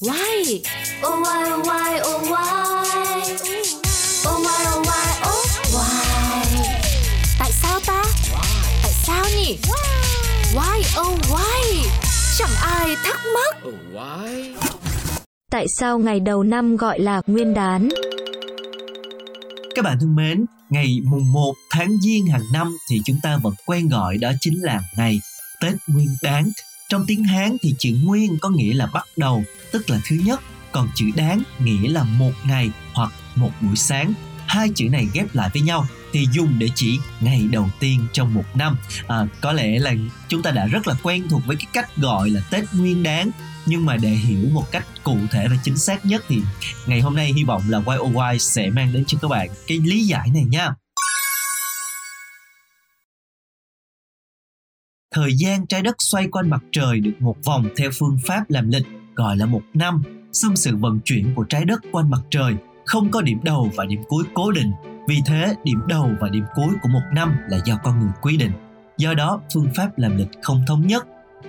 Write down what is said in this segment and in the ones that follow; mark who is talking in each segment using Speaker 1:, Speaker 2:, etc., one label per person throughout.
Speaker 1: Why? Oh why oh why oh why? Oh why oh why oh why? Tại sao ta? Tại sao nhỉ? Why oh why? Chẳng ai thắc mắc.
Speaker 2: Oh, why?
Speaker 3: Tại sao ngày đầu năm gọi là Nguyên đán?
Speaker 4: Các bạn thân mến, ngày mùng 1 tháng Giêng hàng năm thì chúng ta vẫn quen gọi đó chính là ngày Tết Nguyên đán. Trong tiếng Hán thì chữ Nguyên có nghĩa là bắt đầu, tức là thứ nhất, còn chữ đáng nghĩa là một ngày hoặc một buổi sáng. Hai chữ này ghép lại với nhau thì dùng để chỉ ngày đầu tiên trong một năm. À, có lẽ là chúng ta đã rất là quen thuộc với cái cách gọi là Tết Nguyên đán nhưng mà để hiểu một cách cụ thể và chính xác nhất thì ngày hôm nay hy vọng là YOY sẽ mang đến cho các bạn cái lý giải này nha. Thời gian trái đất xoay quanh mặt trời được một vòng theo phương pháp làm lịch gọi là một năm. Song sự vận chuyển của trái đất quanh mặt trời không có điểm đầu và điểm cuối cố định. Vì thế, điểm đầu và điểm cuối của một năm là do con người quy định. Do đó, phương pháp làm lịch không thống nhất.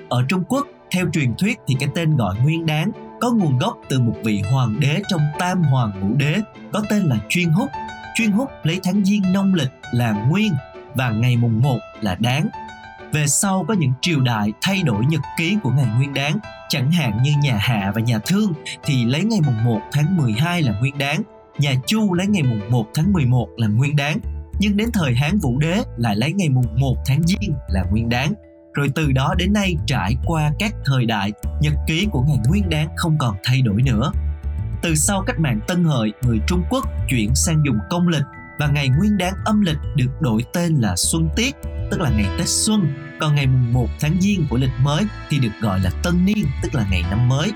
Speaker 4: Ở Trung Quốc, theo truyền thuyết thì cái tên gọi nguyên đáng có nguồn gốc từ một vị hoàng đế trong tam hoàng ngũ đế có tên là Chuyên Húc. Chuyên Húc lấy tháng giêng nông lịch là nguyên và ngày mùng 1 là đáng. Về sau có những triều đại thay đổi nhật ký của ngày nguyên đáng, chẳng hạn như nhà Hạ và nhà Thương thì lấy ngày mùng 1 tháng 12 là nguyên đáng, nhà Chu lấy ngày mùng 1 tháng 11 là nguyên đáng, nhưng đến thời Hán Vũ Đế lại lấy ngày mùng 1 tháng Giêng là nguyên đáng rồi từ đó đến nay trải qua các thời đại nhật ký của ngày nguyên đáng không còn thay đổi nữa. Từ sau cách mạng tân hợi người trung quốc chuyển sang dùng công lịch và ngày nguyên đáng âm lịch được đổi tên là xuân tiết tức là ngày tết xuân còn ngày mùng 1 tháng giêng của lịch mới thì được gọi là tân niên tức là ngày năm mới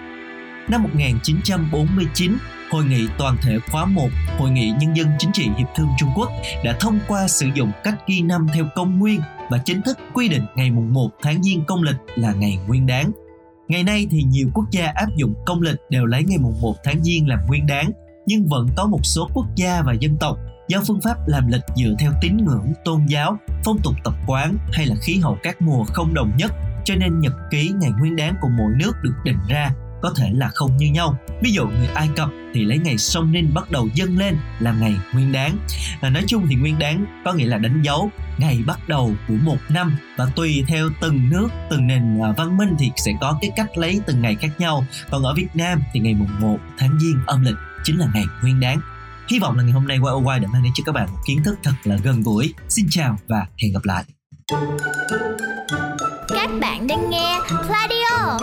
Speaker 4: năm 1949 Hội nghị toàn thể khóa 1 Hội nghị Nhân dân Chính trị Hiệp thương Trung Quốc đã thông qua sử dụng cách ghi năm theo công nguyên và chính thức quy định ngày mùng 1 tháng Giêng công lịch là ngày nguyên đáng. Ngày nay thì nhiều quốc gia áp dụng công lịch đều lấy ngày mùng 1 tháng Giêng làm nguyên đáng, nhưng vẫn có một số quốc gia và dân tộc do phương pháp làm lịch dựa theo tín ngưỡng, tôn giáo, phong tục tập quán hay là khí hậu các mùa không đồng nhất cho nên nhật ký ngày nguyên đáng của mỗi nước được định ra có thể là không như nhau. Ví dụ người Ai Cập thì lấy ngày sông Ninh bắt đầu dâng lên là ngày nguyên đáng. À, nói chung thì nguyên đáng có nghĩa là đánh dấu ngày bắt đầu của một năm và tùy theo từng nước, từng nền à, văn minh thì sẽ có cái cách lấy từng ngày khác nhau. Còn ở Việt Nam thì ngày mùng 1 tháng Giêng âm lịch chính là ngày nguyên đáng. Hy vọng là ngày hôm nay YOY đã mang đến cho các bạn một kiến thức thật là gần gũi. Xin chào và hẹn gặp lại.
Speaker 1: Các bạn đang nghe Pladio